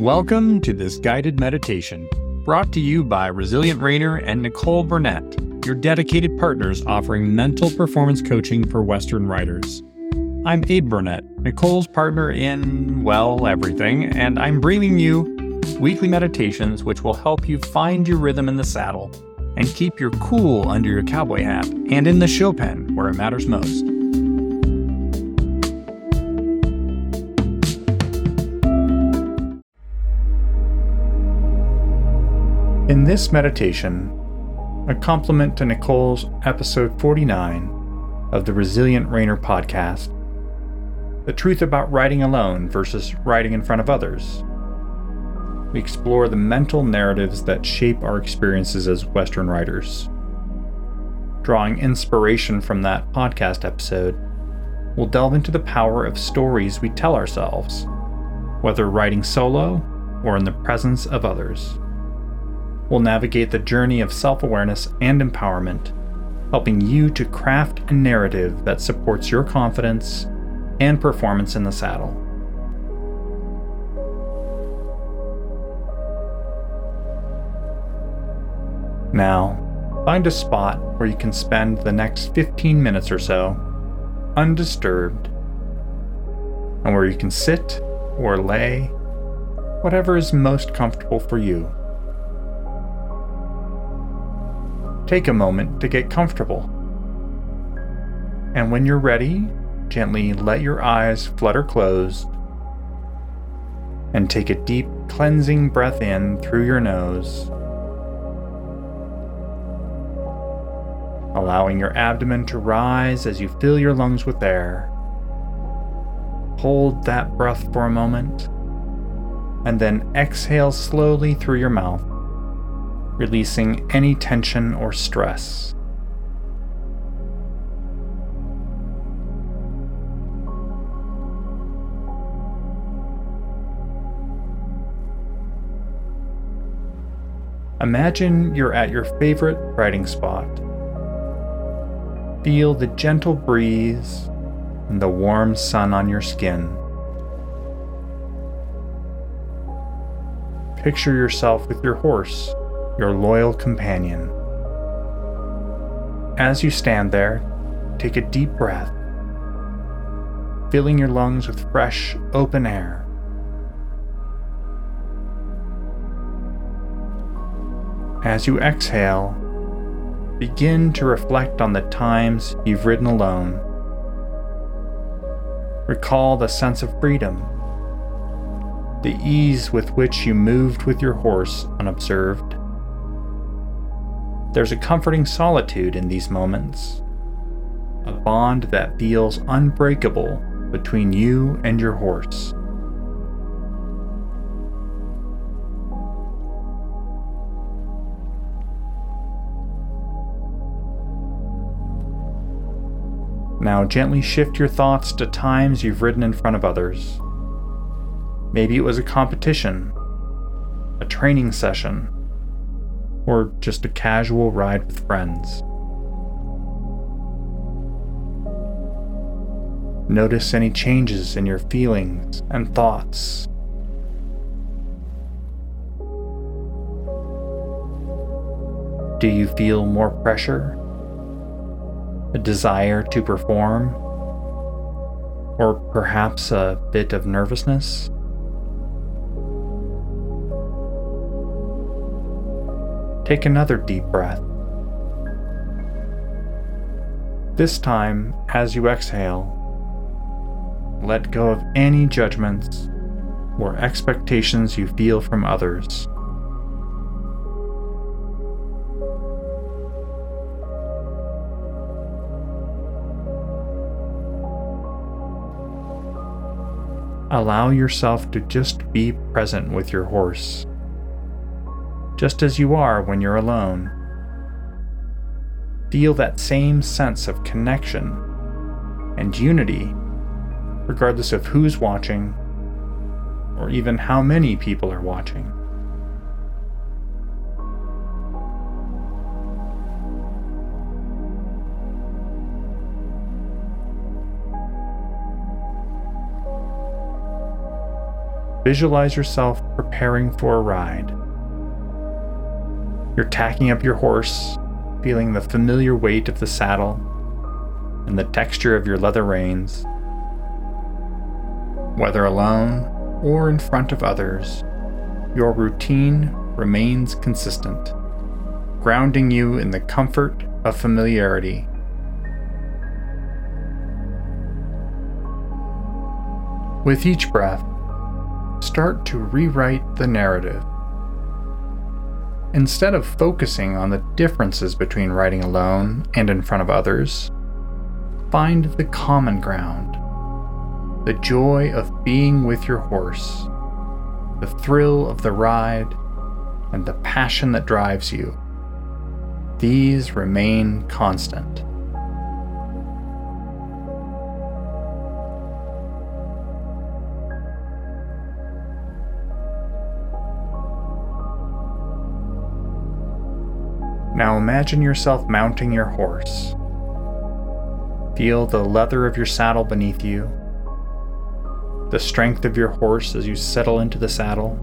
Welcome to this guided meditation, brought to you by Resilient Reiner and Nicole Burnett, your dedicated partners offering mental performance coaching for Western riders. I'm Abe Burnett, Nicole's partner in, well, everything, and I'm bringing you weekly meditations which will help you find your rhythm in the saddle and keep your cool under your cowboy hat and in the show pen where it matters most. In this meditation, a compliment to Nicole's episode 49 of the Resilient Reiner podcast The Truth About riding Alone versus riding in Front of Others. We explore the mental narratives that shape our experiences as Western riders. Drawing inspiration from that podcast episode, we'll delve into the power of stories we tell ourselves, whether riding solo or in the presence of others will navigate the journey of self awareness and empowerment, helping you to craft a narrative that supports your confidence and performance in the saddle. Now, find a spot where you can spend the next 15 minutes or so undisturbed, and where you can sit or lay, whatever is most comfortable for you. Take a moment to get comfortable. And when you're ready, gently let your eyes flutter closed and take a deep cleansing breath in through your nose, allowing your abdomen to rise as you fill your lungs with air. Hold that breath for a moment and then exhale slowly through your mouth releasing any tension or stress. Imagine you're at your favorite riding spot. Feel the gentle breeze and the warm sun on your skin. Picture yourself with your horse your loyal companion. As you stand there, take a deep breath, filling your lungs with fresh, open air. As you exhale, begin to reflect on the times you've ridden alone. Recall the sense of freedom, the ease with which you moved with your horse unobserved. There's a comforting solitude in these moments, a bond that feels unbreakable between you and your horse. Now gently shift your thoughts to times you've ridden in front of others. Maybe it was a competition, a training session, or just a casual ride with friends. Notice any changes in your feelings and thoughts. Do you feel more pressure? A desire to perform? Or perhaps a bit of nervousness? Take another deep breath. This time, as you exhale, let go of any judgments or expectations you feel from others. Allow yourself to just be present with your horse just as you are when you're alone. Feel that same sense of connection and unity, regardless of who's watching or even how many people are watching. visualize yourself preparing for a ride. You're tacking up your horse, feeling the familiar weight of the saddle and the texture of your leather reins. Whether alone or in front of others, your routine remains consistent, grounding you in the comfort of familiarity. With each breath, start to rewrite the narrative. Instead of focusing on the differences between riding alone and in front of others, find the common ground the joy of being with your horse, the thrill of the ride, and the passion that drives you. These remain constant. Now imagine yourself mounting your horse. Feel the leather of your saddle beneath you, the strength of your horse as you settle into the saddle.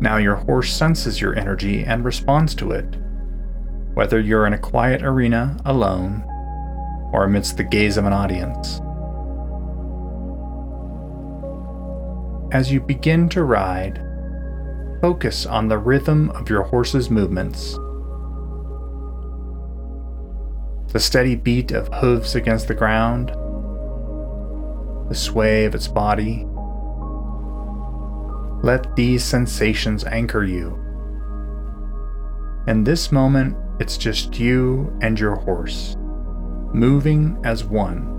Now your horse senses your energy and responds to it, whether you're in a quiet arena alone or amidst the gaze of an audience. As you begin to ride, Focus on the rhythm of your horse's movements. The steady beat of hooves against the ground, the sway of its body. Let these sensations anchor you. In this moment, it's just you and your horse, moving as one.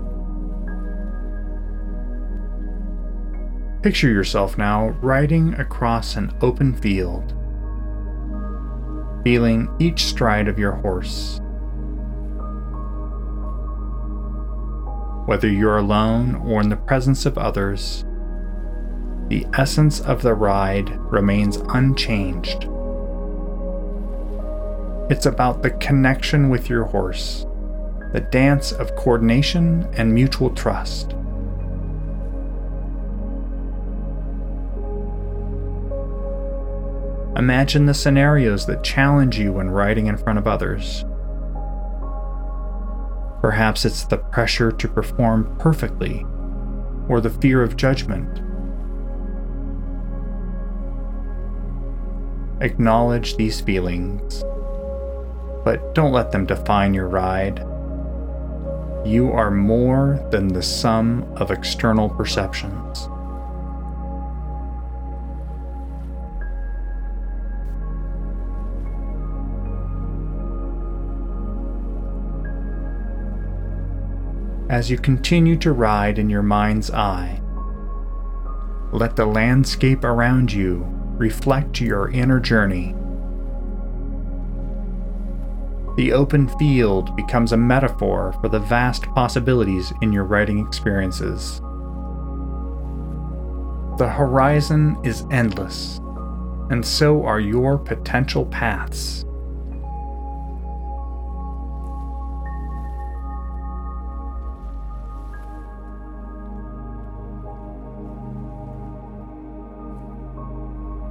Picture yourself now riding across an open field, feeling each stride of your horse. Whether you're alone or in the presence of others, the essence of the ride remains unchanged. It's about the connection with your horse, the dance of coordination and mutual trust. Imagine the scenarios that challenge you when riding in front of others. Perhaps it's the pressure to perform perfectly, or the fear of judgment. Acknowledge these feelings, but don't let them define your ride. You are more than the sum of external perceptions. As you continue to ride in your mind's eye. Let the landscape around you reflect your inner journey. The open field becomes a metaphor for the vast possibilities in your riding experiences. The horizon is endless, and so are your potential paths.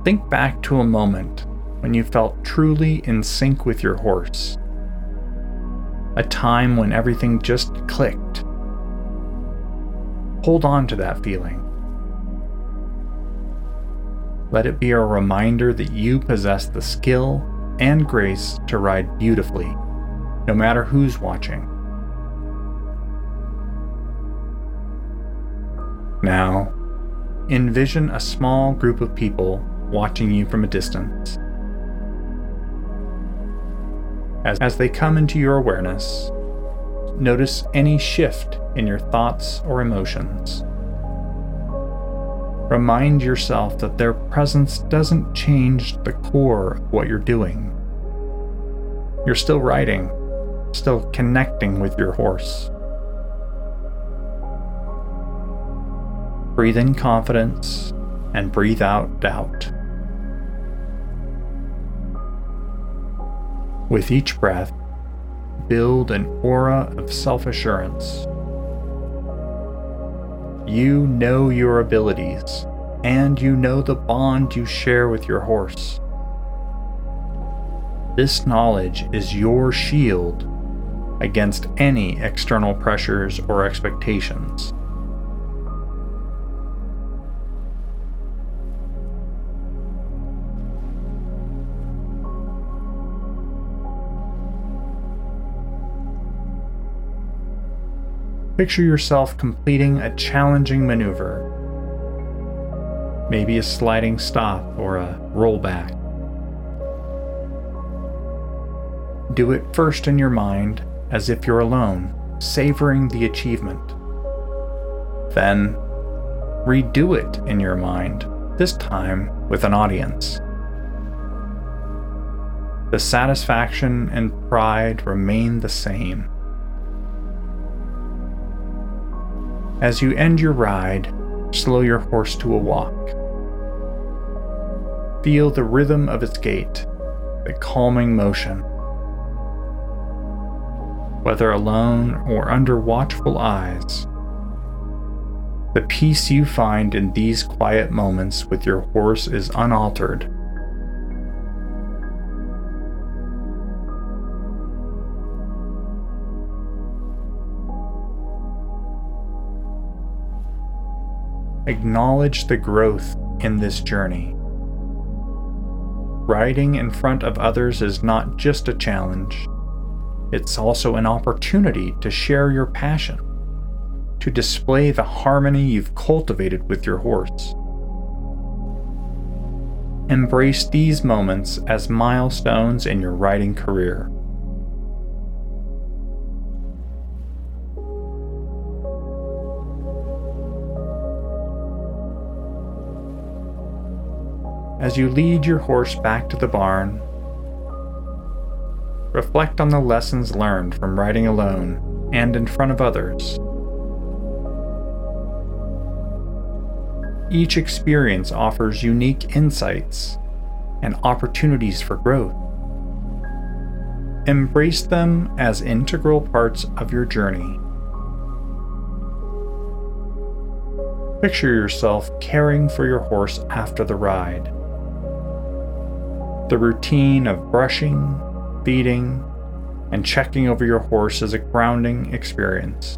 Think back to a moment when you felt truly in sync with your horse. A time when everything just clicked. Hold on to that feeling. Let it be a reminder that you possess the skill and grace to ride beautifully, no matter who's watching. Now, envision a small group of people watching you from a distance. As, as they come into your awareness, notice any shift in your thoughts or emotions. Remind yourself that their presence doesn't change the core of what you're doing. You're still riding, still connecting with your horse. Breathe in confidence and breathe out doubt. With each breath, build an aura of self assurance. you know your abilities and you know the bond you share with your horse. This knowledge is your shield against any external pressures or expectations. Picture yourself completing a challenging maneuver. Maybe a sliding stop or a rollback. Do it first in your mind as if you're alone, savoring the achievement. Then, redo it in your mind, this time with an audience. The satisfaction and pride remain the same. As you end your ride, slow your horse to a walk. Feel the rhythm of its gait, the calming motion. Whether alone or under watchful eyes, the peace you find in these quiet moments with your horse is unaltered acknowledge the growth in this journey. Riding in front of others is not just a challenge, it's also an opportunity to share your passion, to display the harmony you've cultivated with your horse. Embrace these moments as milestones in your riding career. As you lead your horse back to the barn. Reflect on the lessons learned from riding alone and in front of others. Each experience offers unique insights and opportunities for growth. Embrace them as integral parts of your journey. Picture yourself caring for your horse after the ride the routine of brushing, feeding, and checking over your horse is a grounding experience.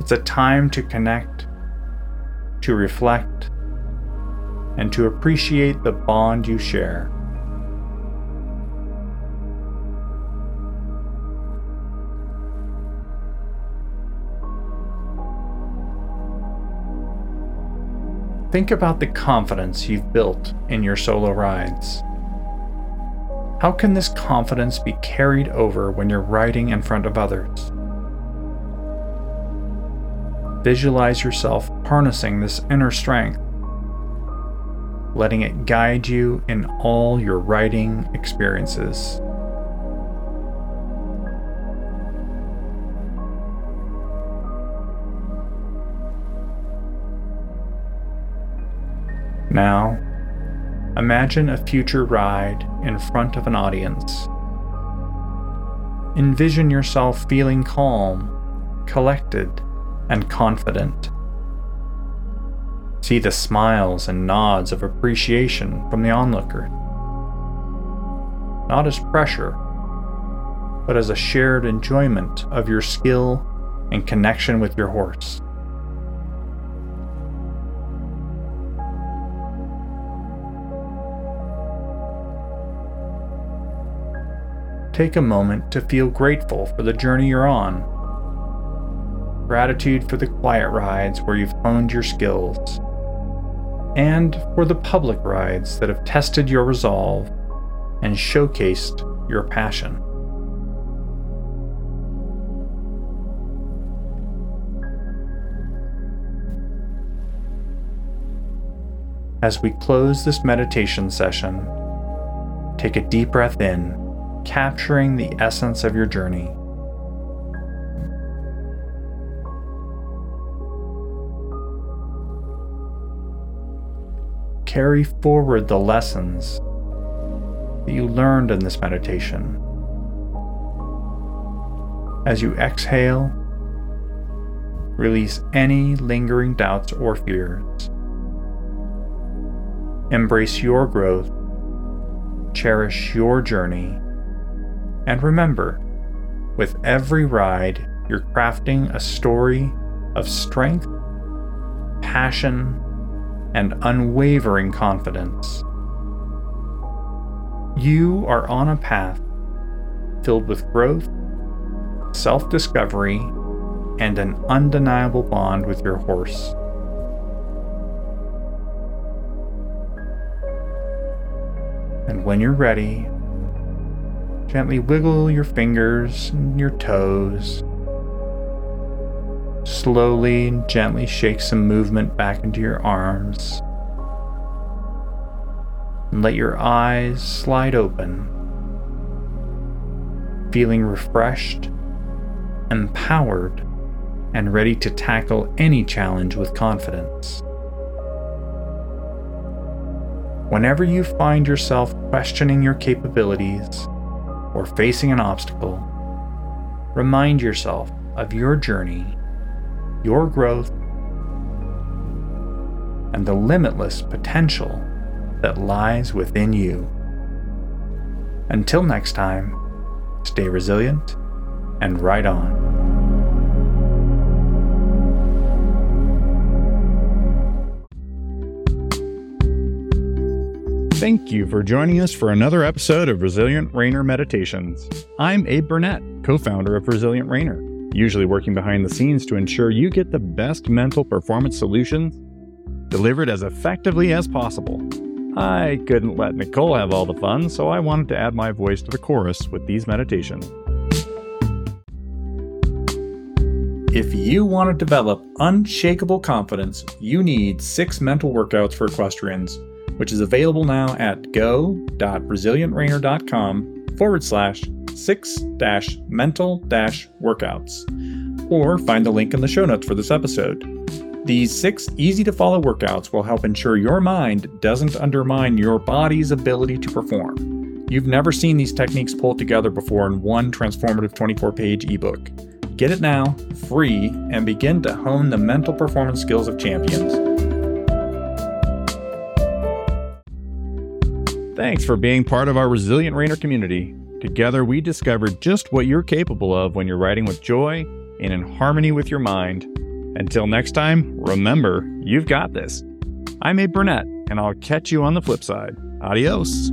It's a time to connect, to reflect, and to appreciate the bond you share. Think about the confidence you've built in your solo rides. How can this confidence be carried over when you're riding in front of others? Visualize yourself harnessing this inner strength, letting it guide you in all your riding experiences. Now, imagine a future ride in front of an audience. Envision yourself feeling calm, collected, and confident. See the smiles and nods of appreciation from the onlooker. Not as pressure, but as a shared enjoyment of your skill and connection with your horse. Take a moment to feel grateful for the journey you're on. Gratitude for the quiet rides where you've honed your skills, and for the public rides that have tested your resolve and showcased your passion. As we close this meditation session, take a deep breath in capturing the essence of your journey. Carry forward the lessons that you learned in this meditation. As you exhale, Release any lingering doubts or fears. Embrace your growth, cherish your journey, and remember, with every ride, you're crafting a story of strength, passion, and unwavering confidence. You are on a path filled with growth, self discovery, and an undeniable bond with your horse. And when you're ready, gently wiggle your fingers and your toes. Slowly and gently shake some movement back into your arms. And let your eyes slide open, feeling refreshed, empowered, and ready to tackle any challenge with confidence. Whenever you find yourself questioning your capabilities or facing an obstacle, remind yourself of your journey, your growth, and the limitless potential that lies within you. Until next time, stay resilient and ride on. Thank you for joining us for another episode of Resilient Reiner Meditations. I'm Abe Burnett, co founder of Resilient Reiner, usually working behind the scenes to ensure you get the best mental performance solutions delivered as effectively as possible. I couldn't let Nicole have all the fun, so I wanted to add my voice to the chorus with these meditations. If you want to develop unshakable confidence, you need six mental workouts for equestrians which is available now at go.resilientreiner.com forward slash six dash mental dash workouts, or find the link in the show notes for this episode. These six easy to follow workouts will help ensure your mind doesn't undermine your body's ability to perform. You've never seen these techniques pulled together before in one transformative 24 page ebook. Get it now, free, and begin to hone the mental performance skills of champions. Thanks for being part of our Resilient Reiner community. Together, we discovered just what you're capable of when you're riding with joy and in harmony with your mind. Until next time, remember, you've got this. I'm Abe Burnett, and I'll catch you on the flip side. Adios.